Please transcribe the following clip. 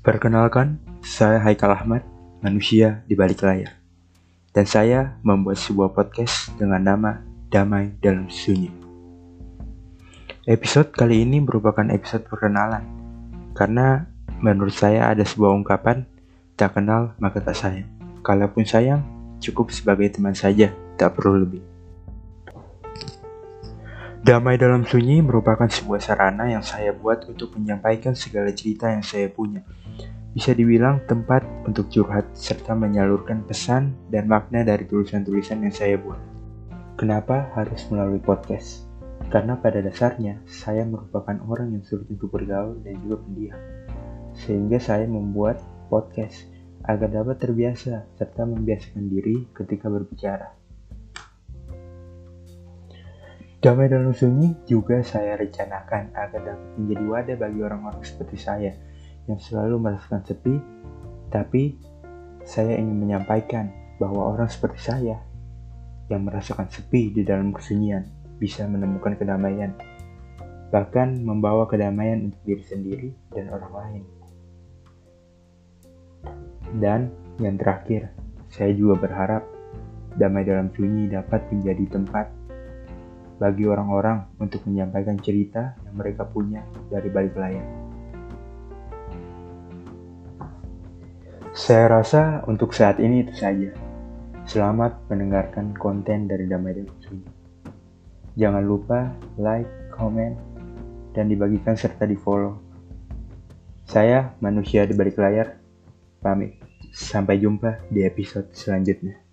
Perkenalkan, saya Haikal Ahmad, manusia di balik layar. Dan saya membuat sebuah podcast dengan nama Damai Dalam Sunyi. Episode kali ini merupakan episode perkenalan, karena menurut saya ada sebuah ungkapan, tak kenal maka tak sayang. Kalaupun sayang, cukup sebagai teman saja, tak perlu lebih. Damai dalam sunyi merupakan sebuah sarana yang saya buat untuk menyampaikan segala cerita yang saya punya. Bisa dibilang tempat untuk curhat serta menyalurkan pesan dan makna dari tulisan-tulisan yang saya buat. Kenapa harus melalui podcast? Karena pada dasarnya saya merupakan orang yang sulit untuk bergaul dan juga pendiam. Sehingga saya membuat podcast agar dapat terbiasa serta membiasakan diri ketika berbicara. Damai dalam sunyi juga saya rencanakan agar dapat menjadi wadah bagi orang-orang seperti saya yang selalu merasakan sepi, tapi saya ingin menyampaikan bahwa orang seperti saya yang merasakan sepi di dalam kesunyian bisa menemukan kedamaian, bahkan membawa kedamaian untuk diri sendiri dan orang lain. Dan yang terakhir, saya juga berharap damai dalam sunyi dapat menjadi tempat bagi orang-orang untuk menyampaikan cerita yang mereka punya dari balik layar. Saya rasa untuk saat ini itu saja. Selamat mendengarkan konten dari Damai Sunyi. Jangan lupa like, comment, dan dibagikan serta di follow. Saya manusia di balik layar, pamit. Sampai jumpa di episode selanjutnya.